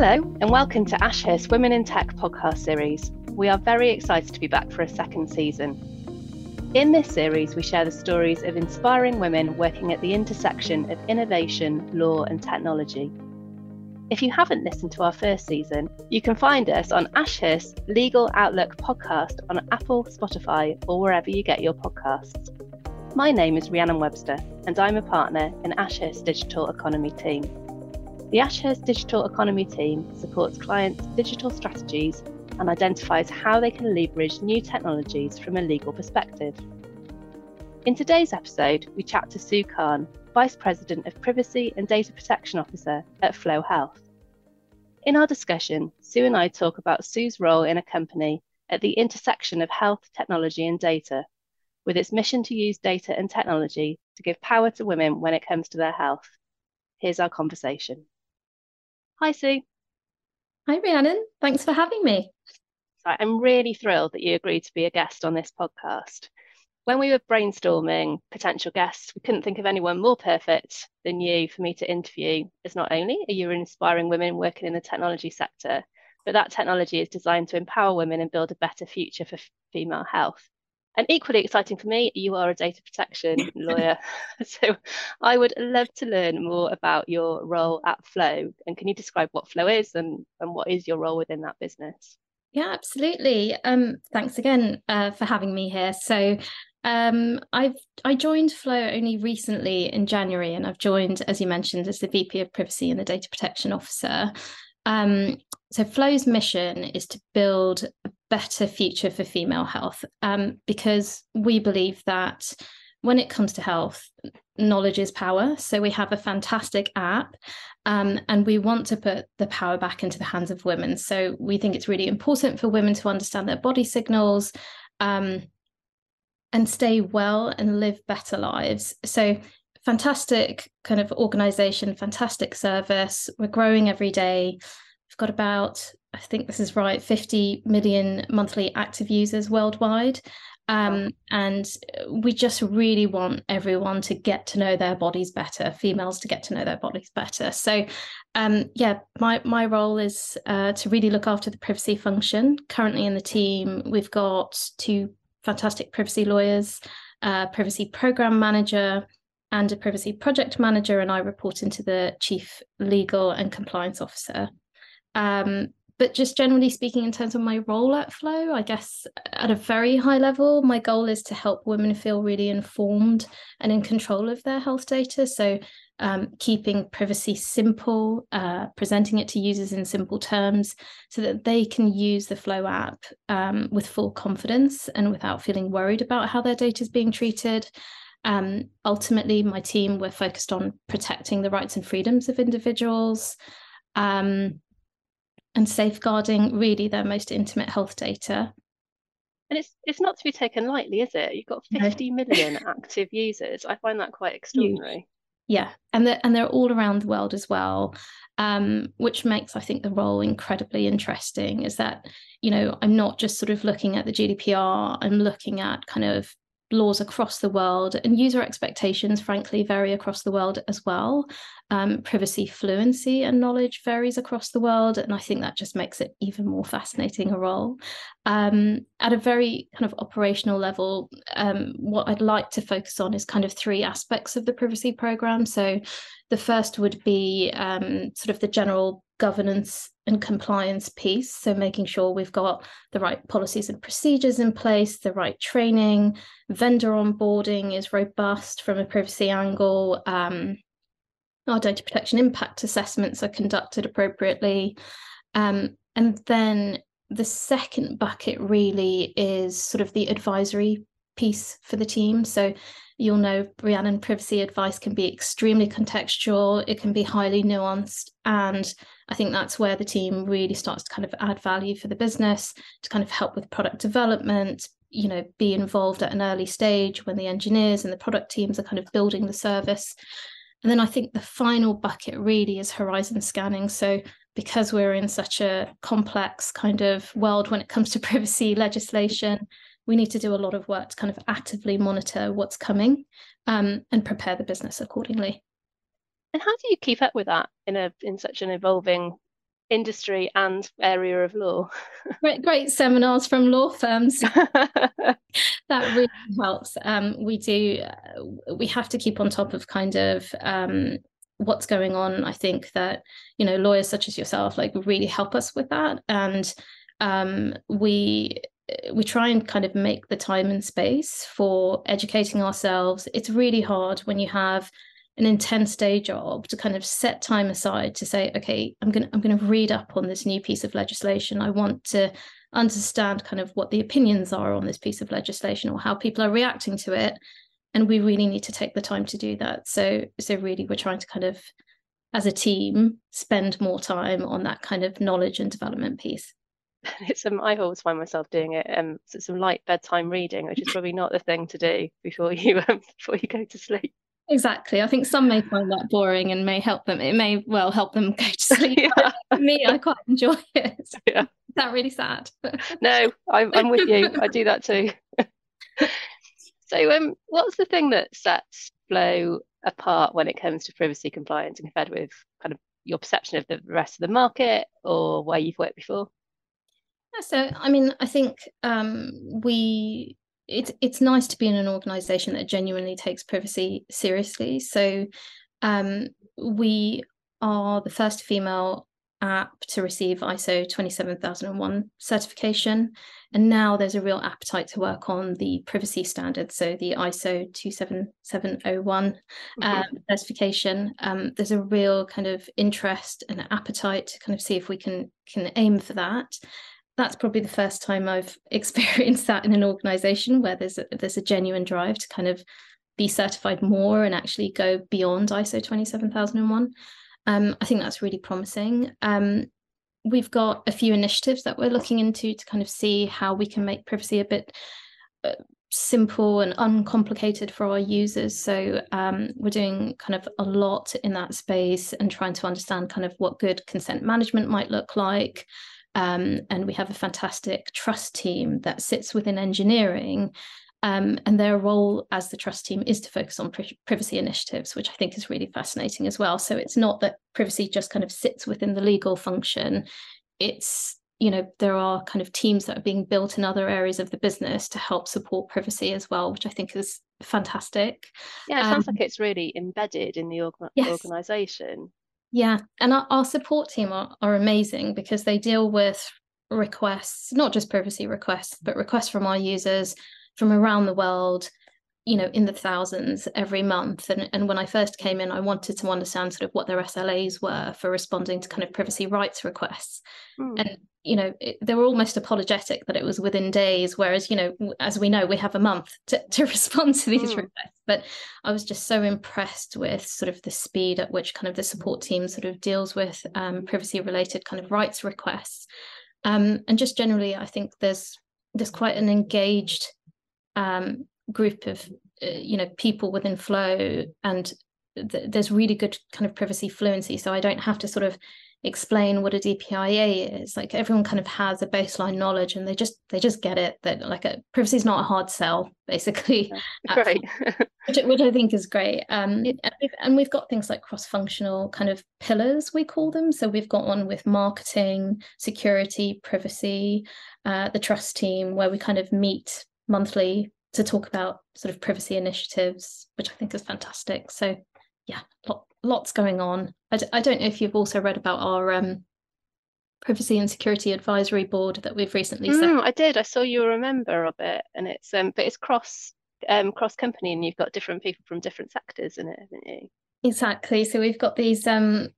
Hello, and welcome to Ashurst Women in Tech podcast series. We are very excited to be back for a second season. In this series, we share the stories of inspiring women working at the intersection of innovation, law, and technology. If you haven't listened to our first season, you can find us on Ashurst Legal Outlook podcast on Apple, Spotify, or wherever you get your podcasts. My name is Rhiannon Webster, and I'm a partner in Ashurst Digital Economy team. The Ashurst Digital Economy team supports clients' digital strategies and identifies how they can leverage new technologies from a legal perspective. In today's episode, we chat to Sue Khan, Vice President of Privacy and Data Protection Officer at Flo Health. In our discussion, Sue and I talk about Sue's role in a company at the intersection of health, technology, and data, with its mission to use data and technology to give power to women when it comes to their health. Here's our conversation. Hi, Sue. Hi, Rhiannon. Thanks for having me. I'm really thrilled that you agreed to be a guest on this podcast. When we were brainstorming potential guests, we couldn't think of anyone more perfect than you for me to interview, as not only are you inspiring women working in the technology sector, but that technology is designed to empower women and build a better future for female health. And equally exciting for me, you are a data protection lawyer. so I would love to learn more about your role at Flo. And can you describe what Flo is and, and what is your role within that business? Yeah, absolutely. Um, thanks again uh, for having me here. So um, I've I joined Flo only recently in January, and I've joined, as you mentioned, as the VP of Privacy and the Data Protection Officer. Um, so Flo's mission is to build a better future for female health um, because we believe that when it comes to health, knowledge is power. So we have a fantastic app um, and we want to put the power back into the hands of women. So we think it's really important for women to understand their body signals um, and stay well and live better lives. So fantastic kind of organization, fantastic service. We're growing every day. We've got about I think this is right, 50 million monthly active users worldwide. Um, and we just really want everyone to get to know their bodies better, females to get to know their bodies better. So, um, yeah, my my role is uh, to really look after the privacy function. Currently in the team, we've got two fantastic privacy lawyers, a privacy program manager, and a privacy project manager, and I report into the chief legal and compliance officer. Um, but just generally speaking, in terms of my role at Flo, I guess at a very high level, my goal is to help women feel really informed and in control of their health data. So, um, keeping privacy simple, uh, presenting it to users in simple terms so that they can use the Flo app um, with full confidence and without feeling worried about how their data is being treated. Um, ultimately, my team, we're focused on protecting the rights and freedoms of individuals. Um, and safeguarding really their most intimate health data. And it's it's not to be taken lightly, is it? You've got 50 no. million active users. I find that quite extraordinary. Yeah, and they're, and they're all around the world as well, um, which makes I think the role incredibly interesting. Is that you know I'm not just sort of looking at the GDPR. I'm looking at kind of laws across the world and user expectations frankly vary across the world as well um, privacy fluency and knowledge varies across the world and i think that just makes it even more fascinating a role um, at a very kind of operational level um, what i'd like to focus on is kind of three aspects of the privacy program so the first would be um, sort of the general governance and compliance piece. So, making sure we've got the right policies and procedures in place, the right training, vendor onboarding is robust from a privacy angle. Our data protection impact assessments are conducted appropriately. Um, and then the second bucket really is sort of the advisory piece for the team. So you'll know Rhiannon privacy advice can be extremely contextual, it can be highly nuanced. And I think that's where the team really starts to kind of add value for the business to kind of help with product development, you know, be involved at an early stage when the engineers and the product teams are kind of building the service. And then I think the final bucket really is horizon scanning. So because we're in such a complex kind of world when it comes to privacy legislation, we need to do a lot of work to kind of actively monitor what's coming um, and prepare the business accordingly. And how do you keep up with that in a in such an evolving industry and area of law. great, great seminars from law firms. that really helps. Um, we do. Uh, we have to keep on top of kind of um, what's going on. I think that you know lawyers such as yourself like really help us with that, and um, we we try and kind of make the time and space for educating ourselves. It's really hard when you have an intense day job to kind of set time aside to say okay i'm going to i'm going to read up on this new piece of legislation. I want to understand kind of what the opinions are on this piece of legislation or how people are reacting to it. And we really need to take the time to do that. So so really we're trying to kind of as a team spend more time on that kind of knowledge and development piece. It's um, I always find myself doing it um so some light bedtime reading, which is probably not the thing to do before you um, before you go to sleep. Exactly. I think some may find that boring and may help them. It may well help them go to sleep. yeah. me, I quite enjoy it. Yeah. Is that really sad? no, I'm, I'm with you. I do that too. so, um, what's the thing that sets Flo apart when it comes to privacy compliance and compared with kind of your perception of the rest of the market or where you've worked before? So, I mean, I think um, we it's it's nice to be in an organization that genuinely takes privacy seriously. So um, we are the first female app to receive ISO 27001 certification. And now there's a real appetite to work on the privacy standards. So the ISO 27701 mm-hmm. um, certification. Um, there's a real kind of interest and appetite to kind of see if we can can aim for that that's probably the first time I've experienced that in an organization where there's a, there's a genuine drive to kind of be certified more and actually go beyond ISO 27001. Um, I think that's really promising. Um, we've got a few initiatives that we're looking into to kind of see how we can make privacy a bit uh, simple and uncomplicated for our users. So um, we're doing kind of a lot in that space and trying to understand kind of what good consent management might look like. Um, and we have a fantastic trust team that sits within engineering. Um, and their role as the trust team is to focus on pri- privacy initiatives, which I think is really fascinating as well. So it's not that privacy just kind of sits within the legal function. It's you know there are kind of teams that are being built in other areas of the business to help support privacy as well which i think is fantastic yeah it sounds um, like it's really embedded in the yes. organization yeah, and our, our support team are, are amazing because they deal with requests, not just privacy requests, but requests from our users from around the world, you know, in the thousands every month. And, and when I first came in, I wanted to understand sort of what their SLAs were for responding to kind of privacy rights requests. Mm. And you know it, they were almost apologetic that it was within days whereas you know as we know we have a month to, to respond to these mm. requests. But i was just so impressed with sort of the speed at which kind of the support team sort of deals with um, privacy related kind of rights requests. Um, and just generally i think there's there's quite an engaged um, group of uh, you know people within Flo and th- there's really good kind of privacy fluency. So i don't have to sort of explain what a DPIA is. Like everyone kind of has a baseline knowledge and they just they just get it that like a privacy is not a hard sell, basically. Great. which, which I think is great. Um and we've, and we've got things like cross-functional kind of pillars, we call them. So we've got one with marketing, security, privacy, uh, the trust team, where we kind of meet monthly to talk about sort of privacy initiatives, which I think is fantastic. So yeah, lot, lots going on. I d- I don't know if you've also read about our um, privacy and security advisory board that we've recently set. Mm, I did. I saw you were a member of it, and it's um, but it's cross um cross company, and you've got different people from different sectors in it, haven't you? Exactly. So we've got these um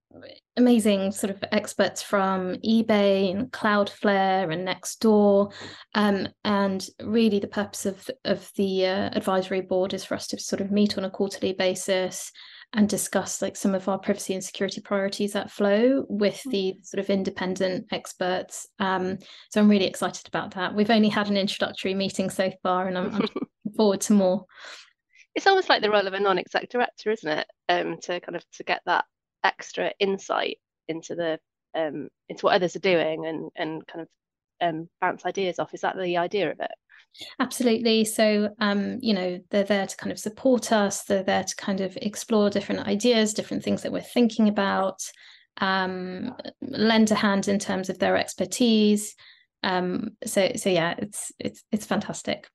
amazing sort of experts from eBay and Cloudflare and Nextdoor, um, and really the purpose of of the uh, advisory board is for us to sort of meet on a quarterly basis and discuss like some of our privacy and security priorities at Flo with mm. the sort of independent experts. Um, so I'm really excited about that. We've only had an introductory meeting so far, and I'm, I'm looking forward to more. It's almost like the role of a non-exec director, isn't it? Um, to kind of to get that extra insight into the um, into what others are doing and and kind of um, bounce ideas off. Is that the idea of it? Absolutely. So, um, you know, they're there to kind of support us. They're there to kind of explore different ideas, different things that we're thinking about. um, lend a hand in terms of their expertise. Um, so so yeah, it's it's it's fantastic.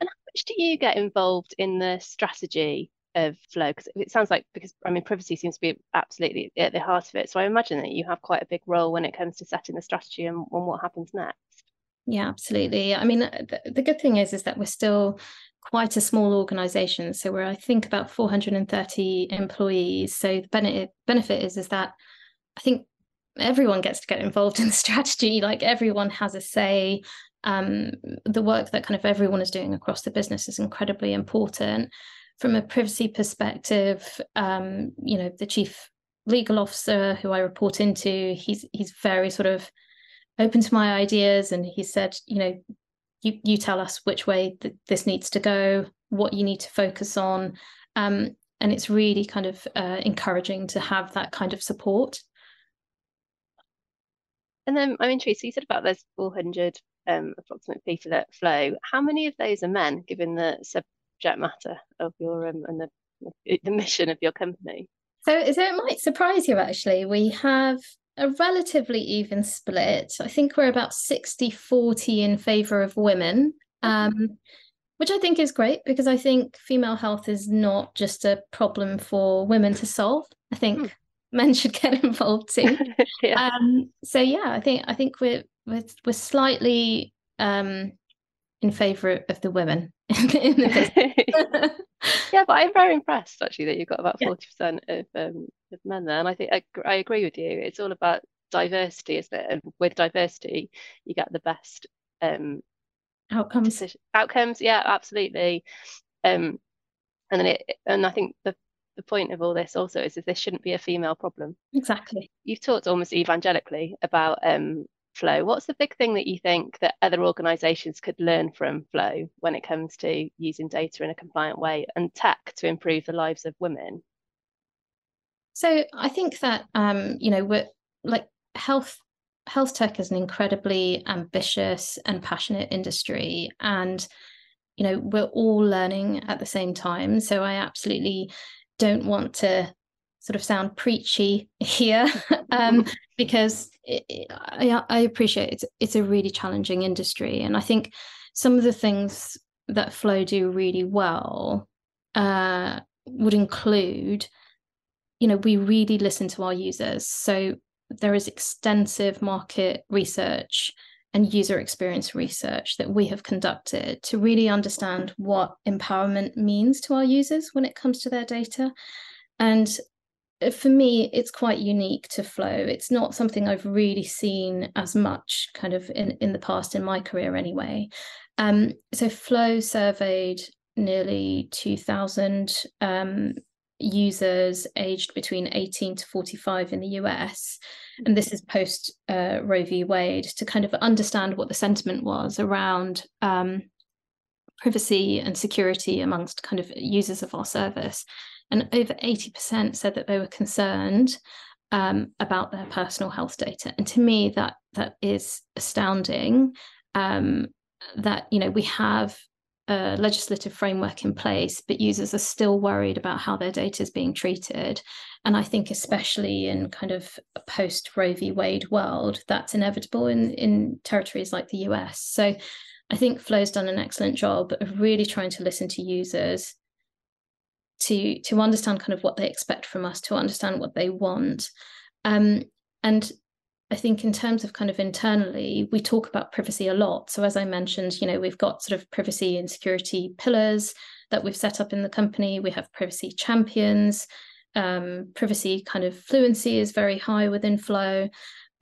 And how much do you get involved in the strategy of Flo? Because it sounds like because I mean privacy seems to be absolutely at the heart of it. So I imagine that you have quite a big role when it comes to setting the strategy and, and what happens next. Yeah, absolutely. I mean, the, the good thing is is that we're still quite a small organization. So we're I think about 430 employees. So the benefit benefit is is that I think everyone gets to get involved in the strategy. Like everyone has a say. Um, the work that kind of everyone is doing across the business is incredibly important. From a privacy perspective, um, you know, the chief legal officer who I report into, he's he's very sort of open to my ideas. And he said you know you you tell us which way th- this needs to go what you need to focus on. Um, and it's really kind of uh, encouraging to have that kind of support. And then i'm intrigued so you said about there's 400 um, approximate people that Flo. How many of those are men given the subject matter of your um, and the the mission of your company so, so it might surprise you actually we have a relatively even split. I think we're about 60 40 in favor of women, um, which I think is great because I think female health is not just a problem for women to solve. I think hmm. men should get involved too. yeah. Um, so yeah, I think I think we're we're, we're slightly um, in favor of the women in the yeah, but I'm very impressed actually that you've got about forty yeah. percent of um, of men there, and I think I, I agree with you. It's all about diversity, isn't it? And with diversity, you get the best um, outcomes. Decision, outcomes, yeah, absolutely. Um, and then it, and I think the the point of all this also is that this shouldn't be a female problem. Exactly. You've talked almost evangelically about um, Flo. What's the big thing that you think that other organizations could learn from Flo when it comes to using data in a compliant way and tech to improve the lives of women? So i think that um you know we're like health health tech is an incredibly ambitious and passionate industry and you know we're all learning at the same time. So i absolutely don't want to sort of sound preachy here um, because it, it, I, I, appreciate it's it's a really challenging industry, and I think some of the things that Flo do really well uh, would include, you know, we really listen to our users. So there is extensive market research and user experience research that we have conducted to really understand what empowerment means to our users when it comes to their data. And for me, it's quite unique to Flo. It's not something I've really seen as much kind of in, in the past in my career anyway. Um, so Flo surveyed nearly 2,000 um, users aged between 18 to 45 in the US. And this is post uh, Roe v. Wade to kind of understand what the sentiment was around um, privacy and security amongst kind of users of our service and over 80% said that they were concerned um, about their personal health data. And to me, that that is astounding. Um, that you know we have a legislative framework in place, but users are still worried about how their data is being treated. And I think, especially in kind of a post Roe v. Wade world, that's inevitable in in territories like the US. So. I think Flo's done an excellent job of really trying to listen to users, to to understand kind of what they expect from us to understand what they want. Um, and i think in terms of kind of internally we talk about privacy a lot. So as i mentioned you know we've got sort of privacy and security pillars that we've set up in the company. We have privacy champions. Um, privacy kind of fluency is very high within Flo.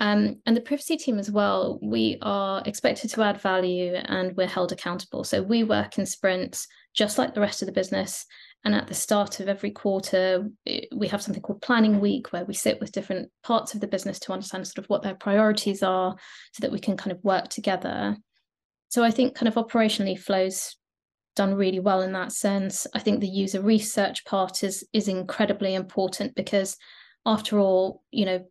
Um, and the privacy team as well, we are expected to add value and we're held accountable. So we work in sprints just like the rest of the business. And at the start of every quarter, we have something called Planning Week, where we sit with different parts of the business to understand sort of what their priorities are so that we can kind of work together. So I think kind of operationally Flo's done really well in that sense. I think the user research part is is incredibly important because after all, you know,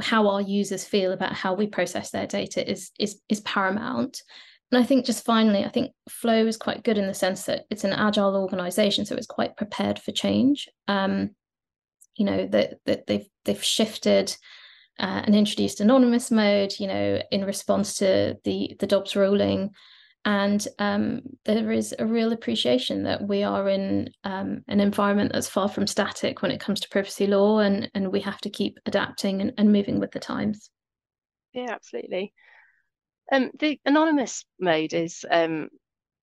how our users feel about how we process their data is is is paramount. And I think just finally, I think Flo is quite good in the sense that it's an agile organization, so it's quite prepared for change. Um, you know that that they've they've shifted uh, and introduced anonymous mode, you know, in response to the the Dobbs ruling. And um, there is a real appreciation that we are in um, an environment that's far from static when it comes to privacy law, and and we have to keep adapting and, and moving with the times. Yeah, absolutely. Um, the anonymous mode is um,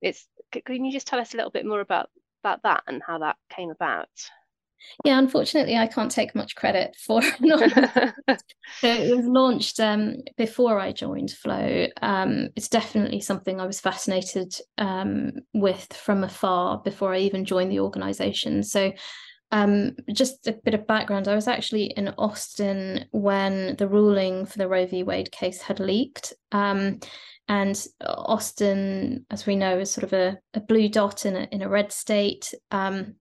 it's. Can you just tell us a little bit more about about that and how that came about? Yeah, unfortunately, I can't take much credit for it. so it was launched um, before I joined Flo. Um, it's definitely something I was fascinated um, with from afar before I even joined the organization. So um, just a bit of background I was actually in Austin when the ruling for the Roe v. Wade case had leaked. Um, and Austin, as we know, is sort of a, a blue dot in a, in a red state. Um,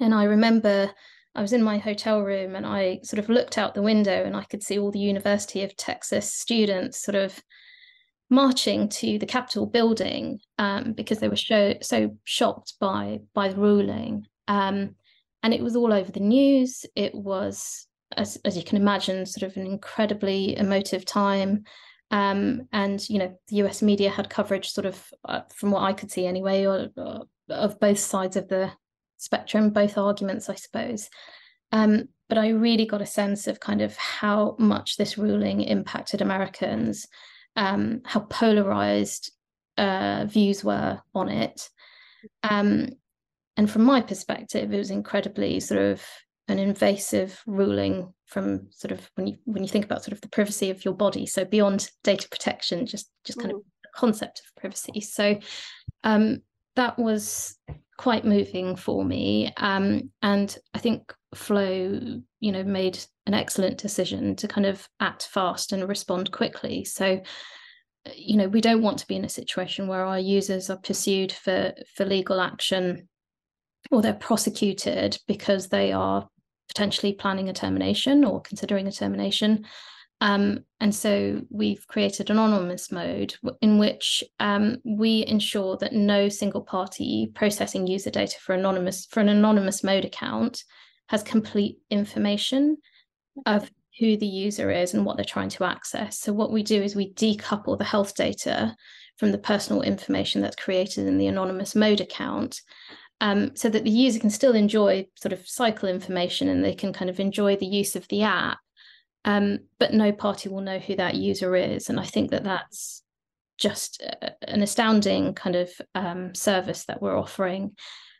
and I remember I was in my hotel room and I sort of looked out the window and I could see all the University of Texas students sort of marching to the Capitol building um, because they were so, so shocked by by the ruling. Um, and it was all over the news. It was, as, as you can imagine, sort of an incredibly emotive time. Um, and you know, the U.S. media had coverage, sort of, uh, from what I could see anyway, or, or, of both sides of the spectrum, both arguments, I suppose. Um, but I really got a sense of kind of how much this ruling impacted Americans, um, how polarized uh, views were on it. Um, and from my perspective, it was incredibly sort of an invasive ruling from sort of when you when you think about sort of the privacy of your body. So beyond data protection, just just kind mm. of the concept of privacy. So um, that was quite moving for me. Um, and I think Flo, you know, made an excellent decision to kind of act fast and respond quickly. So, you know, we don't want to be in a situation where our users are pursued for for legal action or they're prosecuted because they are potentially planning a termination or considering a termination. Um, and so we've created an anonymous mode in which um, we ensure that no single party processing user data for anonymous for an anonymous mode account has complete information of who the user is and what they're trying to access. So what we do is we decouple the health data from the personal information that's created in the anonymous mode account um, so that the user can still enjoy sort of cycle information and they can kind of enjoy the use of the app um, but no party will know who that user is. And I think that that's just an astounding kind of um, service that we're offering.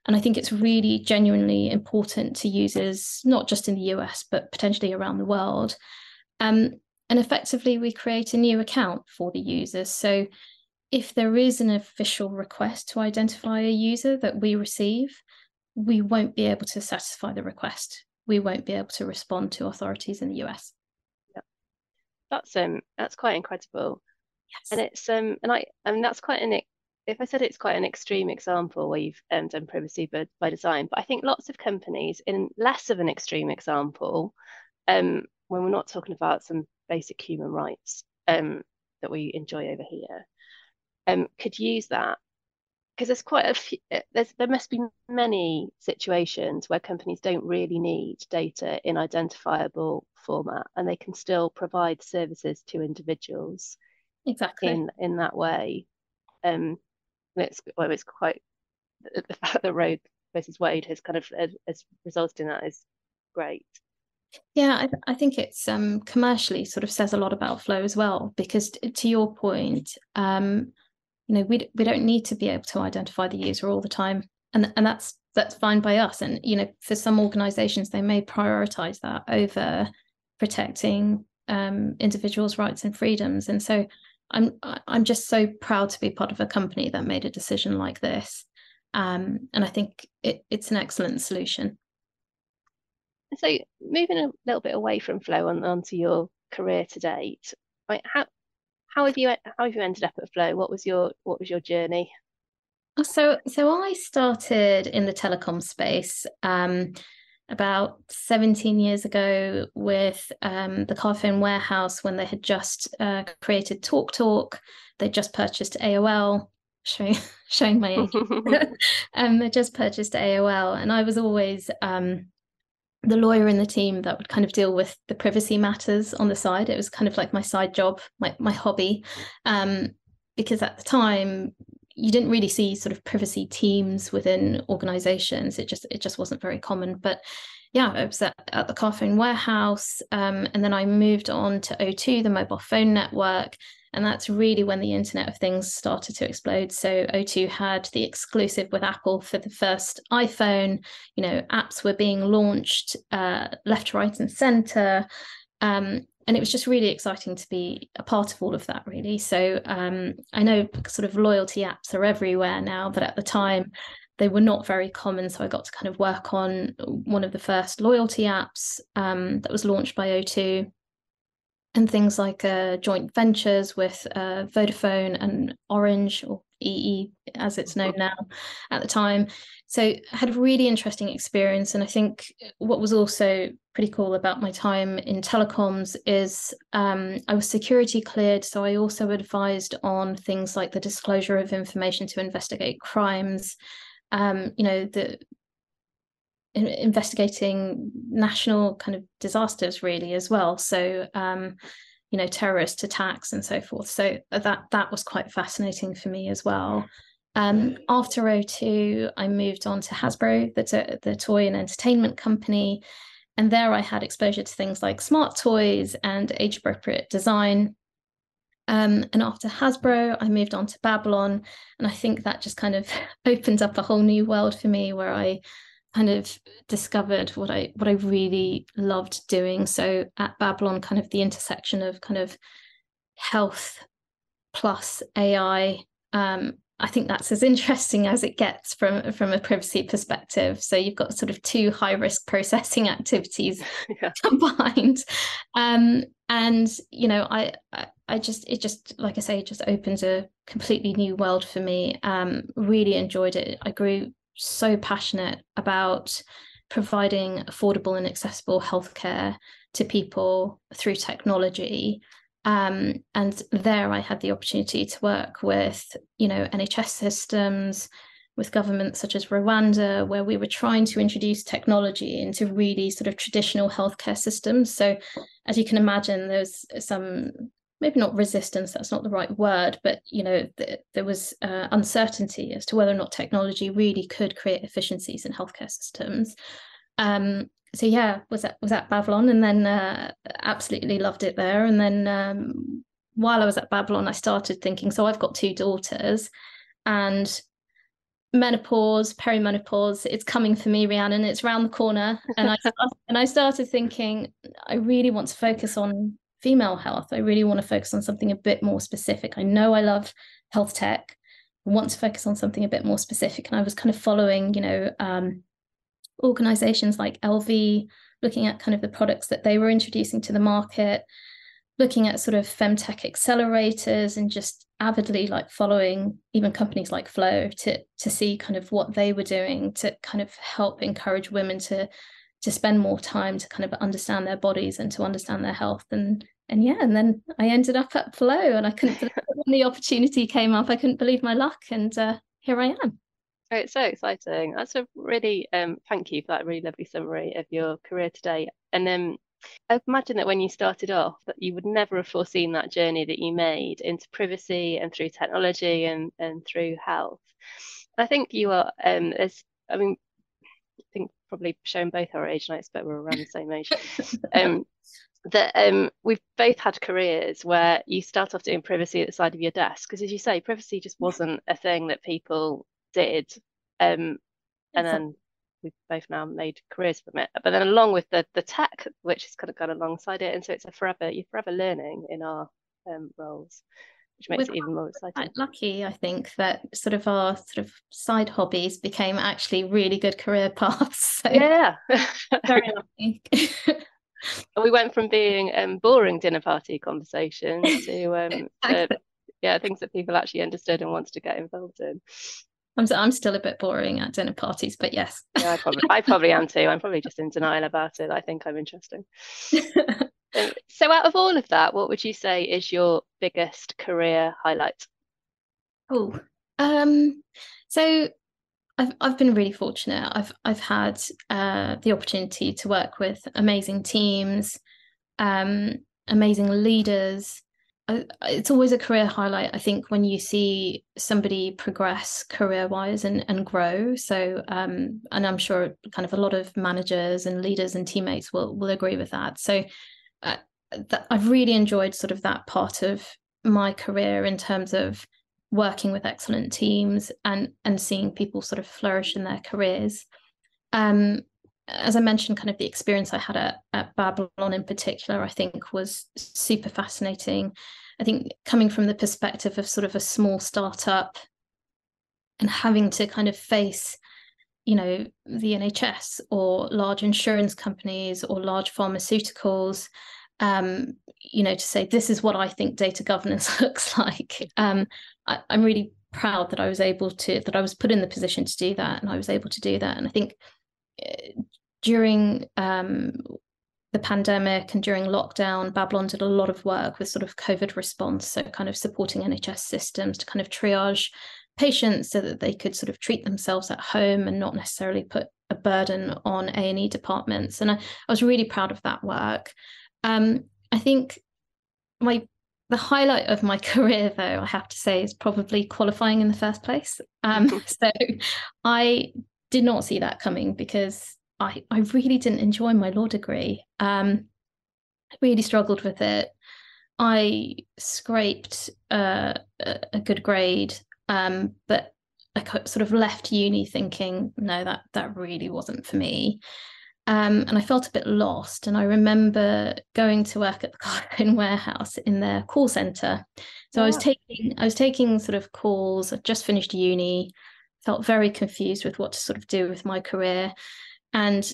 And I think it's really genuinely important to users, not just in the US, but potentially around the world. Um, and effectively, we create a new account for the users. So if there is an official request to identify a user that we receive, we won't be able to satisfy the request. We won't be able to respond to authorities in the US that's um that's quite incredible yes. and it's um and i I mean that's quite an if i said it's quite an extreme example where you've um, done privacy by, by design but i think lots of companies in less of an extreme example um when we're not talking about some basic human rights um that we enjoy over here um could use that. Because there's quite a few there's there must be many situations where companies don't really need data in identifiable format and they can still provide services to individuals exactly. in in that way. Um it's well it's quite the fact that Roe versus Wade has kind of has resulted in that is great. Yeah I, th- I think it's um commercially sort of says a lot about Flo as well because t- to your point um you know we, we don't need to be able to identify the user all the time and and that's that's fine by us and you know for some organizations they may prioritize that over protecting um, individuals' rights and freedoms. And so I'm I'm just so proud to be part of a company that made a decision like this. Um, and I think it, it's an excellent solution. So moving a little bit away from Flo on onto your career to date, how how have you how have you ended up at Flo? What was your what was your journey? So so I started in the telecom space. Um, about 17 years ago with um, the Carphone Warehouse when they had just uh, created Talk Talk. They just purchased AOL, showing showing my age. um, they just purchased AOL, and I was always um, the lawyer in the team that would kind of deal with the privacy matters on the side. It was kind of like my side job, my my hobby, um, because at the time you didn't really see sort of privacy teams within organizations. It just it just wasn't very common. But yeah, I was at, at the Carphone warehouse, um, and then I moved on to O2, the mobile phone network, and that's really when the Internet of Things started to explode. So O2 had the exclusive with Apple for the first iPhone. You know, apps were being launched uh, left, right, and center. Um, and it was just really exciting to be a part of all of that, really. So um, I know sort of loyalty apps are everywhere now, but at the time they were not very common. So I got to kind of work on one of the first loyalty apps um, that was launched by O2 and things like uh, joint ventures with uh, Vodafone and Orange or EE as it's known now at the time. So I had a really interesting experience. And I think what was also pretty cool about my time in telecoms is um, I was security cleared. So I also advised on things like the disclosure of information to investigate crimes. Um, you know, the investigating national kind of disasters really as well. So um, you know terrorist attacks and so forth. So that that was quite fascinating for me as well. Um, after o2 i moved on to hasbro the, the toy and entertainment company. And there i had exposure to things like smart toys and age appropriate design. Um, and after Hasbro, I moved on to Babylon. And I think that just kind of opened up a whole new world for me where I kind of discovered what I what I really loved doing. So at Babylon, kind of the intersection of kind of health plus AI. Um, I think that's as interesting as it gets from from a privacy perspective. So you've got sort of two high risk processing activities yeah. combined, um, and you know I, I just it just like I say it just opens a completely new world for me. Um, really enjoyed it. I grew so passionate about providing affordable and accessible healthcare to people through technology. Um, and there I had the opportunity to work with, you know, NHS systems, with governments such as Rwanda, where we were trying to introduce technology into really sort of traditional healthcare systems. So, as you can imagine, there's some maybe not resistance that's not the right word but you know th- there was uh, uncertainty as to whether or not technology really could create efficiencies in healthcare systems. Um, so yeah was that was at babylon? And then uh, absolutely loved it there. And then um, while i was at babylon i started thinking so i've got two daughters and menopause perimenopause it's coming for me rhiannon. It's around the corner. And i and i started thinking i really want to focus on female health. I really want to focus on something a bit more specific. I know I love health tech. I want to focus on something a bit more specific. And I was kind of following, you know, um, organizations like Elvie, looking at kind of the products that they were introducing to the market, looking at sort of femtech accelerators and just avidly like following even companies like Flo to to see kind of what they were doing to kind of help encourage women to to spend more time to kind of understand their bodies and to understand their health. And and yeah and then i ended up at Flo and i couldn't when the opportunity came up. I couldn't believe my luck and uh, here i am. Oh, it's so exciting. That's a really um thank you for that really lovely summary of your career today. And then I imagine that when you started off that you would never have foreseen that journey that you made into privacy and through technology and and through health. I think you are um as I mean probably shown both our age, and I expect we're around the same age. um, that um, we've both had careers where you start off doing privacy at the side of your desk because, as you say, privacy just wasn't a thing that people did, um, and then we've both now made careers from it. But then along with the the tech, which has kind of gone alongside it, and so it's a forever you're forever learning in our um, roles which makes We're it even more exciting. lucky, I think, that sort of our sort of side hobbies became actually really good career paths. So yeah, very lucky. and we went from being um, boring dinner party conversations to, um, to yeah things that people actually understood and wanted to get involved in. I'm I'm still a bit boring at dinner parties, but yes. yeah, I probably I probably am too. I'm probably just in denial about it. I think I'm interesting. So, out of all of that, what would you say is your biggest career highlight? Oh, um, so I've I've been really fortunate. I've I've had uh, the opportunity to work with amazing teams, um, amazing leaders. it's always a career highlight, I think, when you see somebody progress career-wise and and grow. So, um, and I'm sure kind of a lot of managers and leaders and teammates will will agree with that. So, uh, that I've really enjoyed sort of that part of my career in terms of working with excellent teams and and seeing people sort of flourish in their careers. Um, as I mentioned, kind of the experience I had at, at Babylon in particular, I think was super fascinating. I think coming from the perspective of sort of a small startup and having to kind of face, you know, the NHS or large insurance companies or large pharmaceuticals, um, you know, to say this is what I think data governance looks like. Um, I, I'm really proud that I was able to that I was put in the position to do that, and I was able to do that. And I think uh, during um, the pandemic and during lockdown, Babylon did a lot of work with sort of COVID response, so kind of supporting NHS systems to kind of triage patients so that they could sort of treat themselves at home and not necessarily put a burden on A&E departments. And I, I was really proud of that work. Um, I think my the highlight of my career, though, I have to say, is probably qualifying in the first place. Um, so I did not see that coming because I, I really didn't enjoy my law degree. Um, I really struggled with it. I scraped uh, a, good grade, um, but I sort of left uni thinking, no, that that really wasn't for me. Um, and I felt a bit lost. And I remember going to work at the Carphone warehouse in their call center. So I was taking I was taking sort of calls. I just finished uni, felt very confused with what to sort of do with my career, and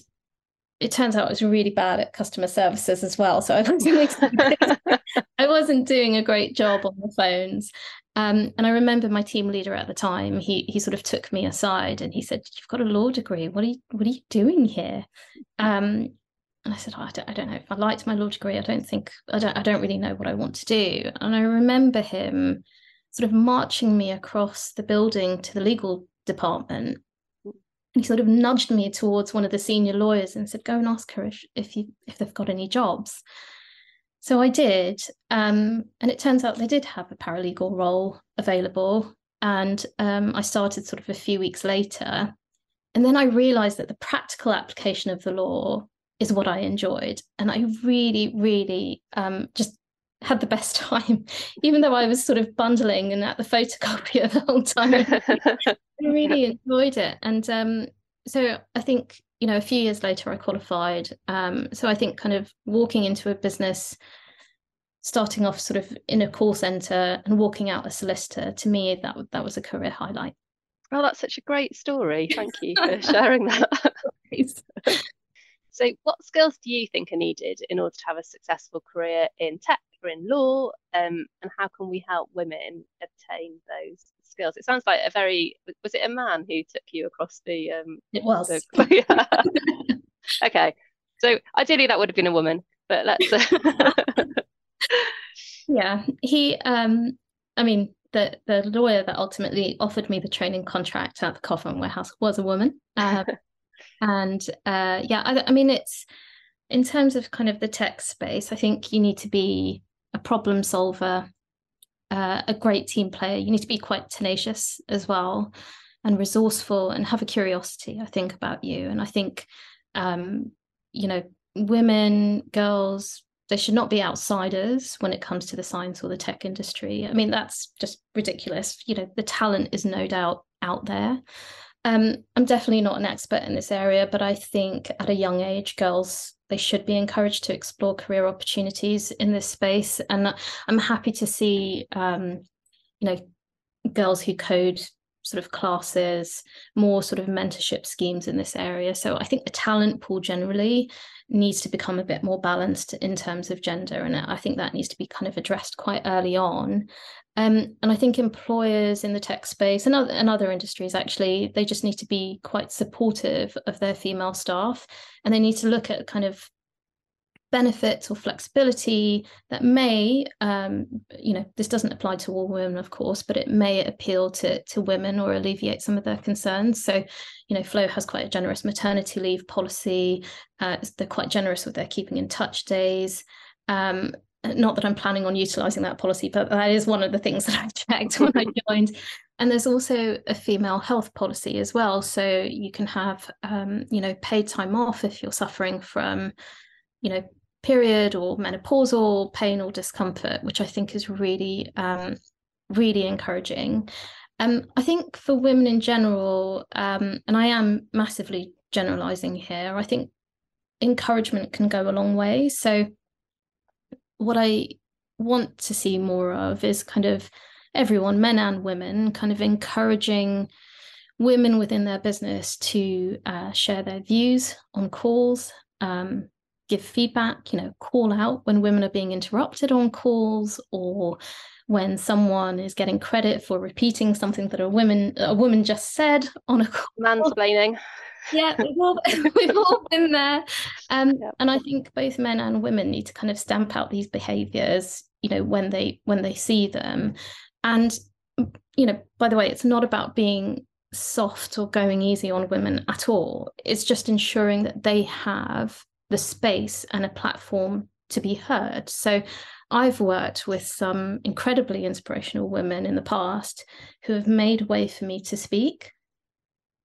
it turns out I was really bad at customer services as well. So I wasn't I wasn't doing a great job on the phones. Um, and I remember my team leader at the time, he he sort of took me aside and he said, You've got a law degree. What are you what are you doing here? Um, and I said, oh, I, don't, I don't know I liked my law degree. I don't think I don't I don't really know what I want to do. And I remember him sort of marching me across the building to the legal department. And he sort of nudged me towards one of the senior lawyers and said, Go and ask her if, if you if they've got any jobs. So I did, um, and it turns out they did have a paralegal role available. And um, I started sort of a few weeks later. And then I realized that the practical application of the law is what I enjoyed. And I really, really um, just had the best time, even though I was sort of bundling and at the photocopier the whole time. I really enjoyed it. And um, so I think you know, a few years later, I qualified. Um, so I think kind of walking into a business, starting off sort of in a call center and walking out a solicitor, to me, that that was a career highlight. Oh, that's such a great story. Thank you for sharing that. so, what skills do you think are needed in order to have a successful career in tech or in law? Um, and how can we help women obtain those skills. It sounds like a very was it a man who took you across the um it was the, okay. So ideally that would have been a woman, but let's uh... Yeah. He um I mean the the lawyer that ultimately offered me the training contract at the Carphone warehouse was a woman. Uh, and uh yeah, I, I mean it's in terms of kind of the tech space, I think you need to be a problem solver uh, a great team player, you need to be quite tenacious as well and resourceful and have a curiosity, I think, about you. And I think, um, you know, women, girls, they should not be outsiders when it comes to the science or the tech industry. I mean, that's just ridiculous. You know, the talent is no doubt out there. Um, I'm definitely not an expert in this area, but I think at a young age, girls they should be encouraged to explore career opportunities in this space. And I'm happy to see, um, you know, girls who code sort of classes, more sort of mentorship schemes in this area. So I think the talent pool generally needs to become a bit more balanced in terms of gender. And I think that needs to be kind of addressed quite early on. Um, and I think employers in the tech space and other, and other industries actually, they just need to be quite supportive of their female staff, and they need to look at kind of benefits or flexibility that may, um, you know, this doesn't apply to all women, of course, but it may appeal to to women or alleviate some of their concerns. So, you know, Flo has quite a generous maternity leave policy. Uh, they're quite generous with their keeping in touch days. Um, not that I'm planning on utilizing that policy, but that is one of the things that I checked when I joined. And there's also a female health policy as well. So you can have, um, you know, paid time off if you're suffering from, you know, period or menopausal pain or discomfort, which I think is really, um, really encouraging. Um, I think for women in general, um, and I am massively generalizing here, I think encouragement can go a long way. So, what I want to see more of is kind of everyone, men and women, kind of encouraging women within their business to uh, share their views on calls, um, give feedback, you know, call out when women are being interrupted on calls or when someone is getting credit for repeating something that a woman a woman just said on a call. Mansplaining. Yeah, we've all, we've all been there. Um, yep. And I think both men and women need to kind of stamp out these behaviors, you know, when they when they see them. And, you know, by the way, it's not about being soft or going easy on women at all. It's just ensuring that they have the space and a platform to be heard. So I've worked with some incredibly inspirational women in the past who have made way for me to speak.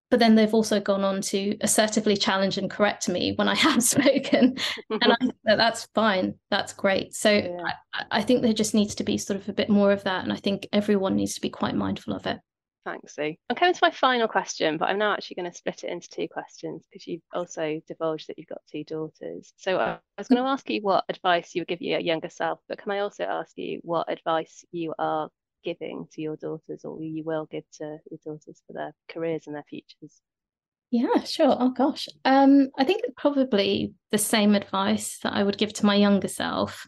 But then they've also gone on to assertively challenge and correct me when I have spoken. and I think that that's fine. That's great. So yeah. I, I think there just needs to be sort of a bit more of that. And I think everyone needs to be quite mindful of it. Thanks, Sue. I'm coming to my final question, but I'm now actually going to split it into two questions because you've also divulged that you've got two daughters. So I was going to ask you what advice you would give your younger self, but can I also ask you what advice you are giving to your daughters or you will give to your daughters for their careers and their futures? Yeah, sure. Oh gosh. Um, I think probably the same advice that I would give to my younger self.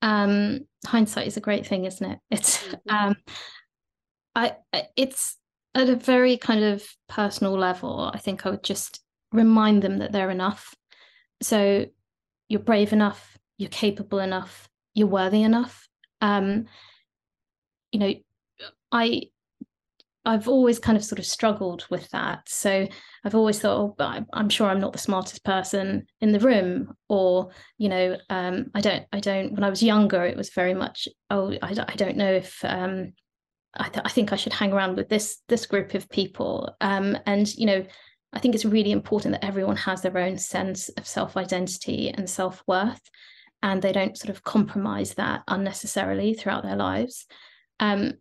Um, hindsight is a great thing, isn't it? It's mm-hmm. um I it's at a very kind of personal level. I think I would just remind them that they're enough. So you're brave enough, you're capable enough, you're worthy enough. Um, you know, I I've always kind of sort of struggled with that. So I've always thought, oh, I'm sure I'm not the smartest person in the room, or you know, um, I don't, I don't. When I was younger, it was very much, oh, I, I don't know if um, I, th- I, think I should hang around with this this group of people. Um, and you know, I think it's really important that everyone has their own sense of self identity and self worth, and they don't sort of compromise that unnecessarily throughout their lives. Um,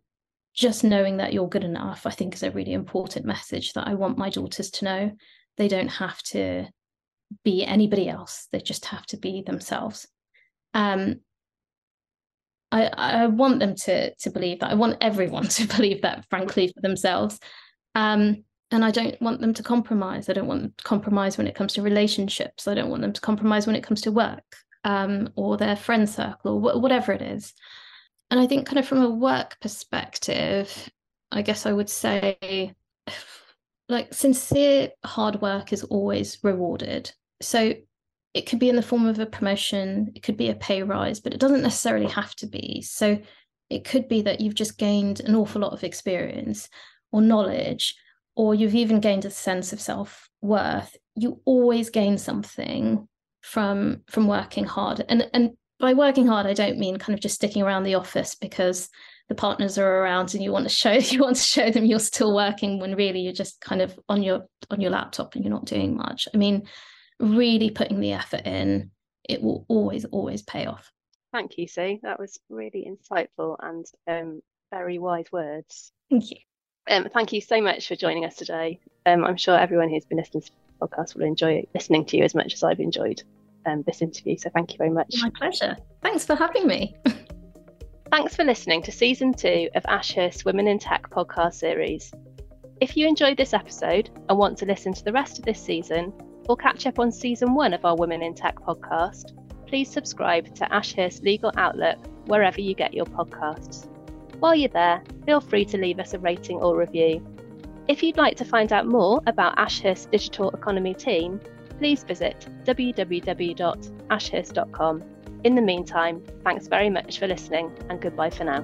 just knowing that you're good enough, I think, is a really important message that I want my daughters to know. They don't have to be anybody else; they just have to be themselves. Um, I, I want them to to believe that. I want everyone to believe that, frankly, for themselves. Um, and I don't want them to compromise. I don't want to compromise when it comes to relationships. I don't want them to compromise when it comes to work um, or their friend circle or wh- whatever it is. And I think, kind of from a work perspective, I guess I would say, like, sincere hard work is always rewarded. So it could be in the form of a promotion, it could be a pay rise, but it doesn't necessarily have to be. So it could be that you've just gained an awful lot of experience or knowledge, or you've even gained a sense of self worth. You always gain something from from working hard, and and by working hard, I don't mean kind of just sticking around the office because the partners are around and you want to show you want to show them you're still working when really you're just kind of on your on your laptop and you're not doing much. I mean, really putting the effort in, it will always, always pay off. Thank you, Sue. That was really insightful and um, very wise words. Thank you. Um, thank you so much for joining us today. Um, I'm sure everyone who's been listening to the podcast will enjoy listening to you as much as I've enjoyed um, this interview. So thank you very much. My pleasure. Thanks for having me. Thanks for listening to season two of Ashurst Women in Tech podcast series. If you enjoyed this episode and want to listen to the rest of this season, or catch up on season one of our Women in Tech podcast, please subscribe to Ashurst Legal Outlook wherever you get your podcasts. While you're there, feel free to leave us a rating or review. If you'd like to find out more about Ashurst's digital economy team, please visit www.ashurst.com. In the meantime, thanks very much for listening and goodbye for now.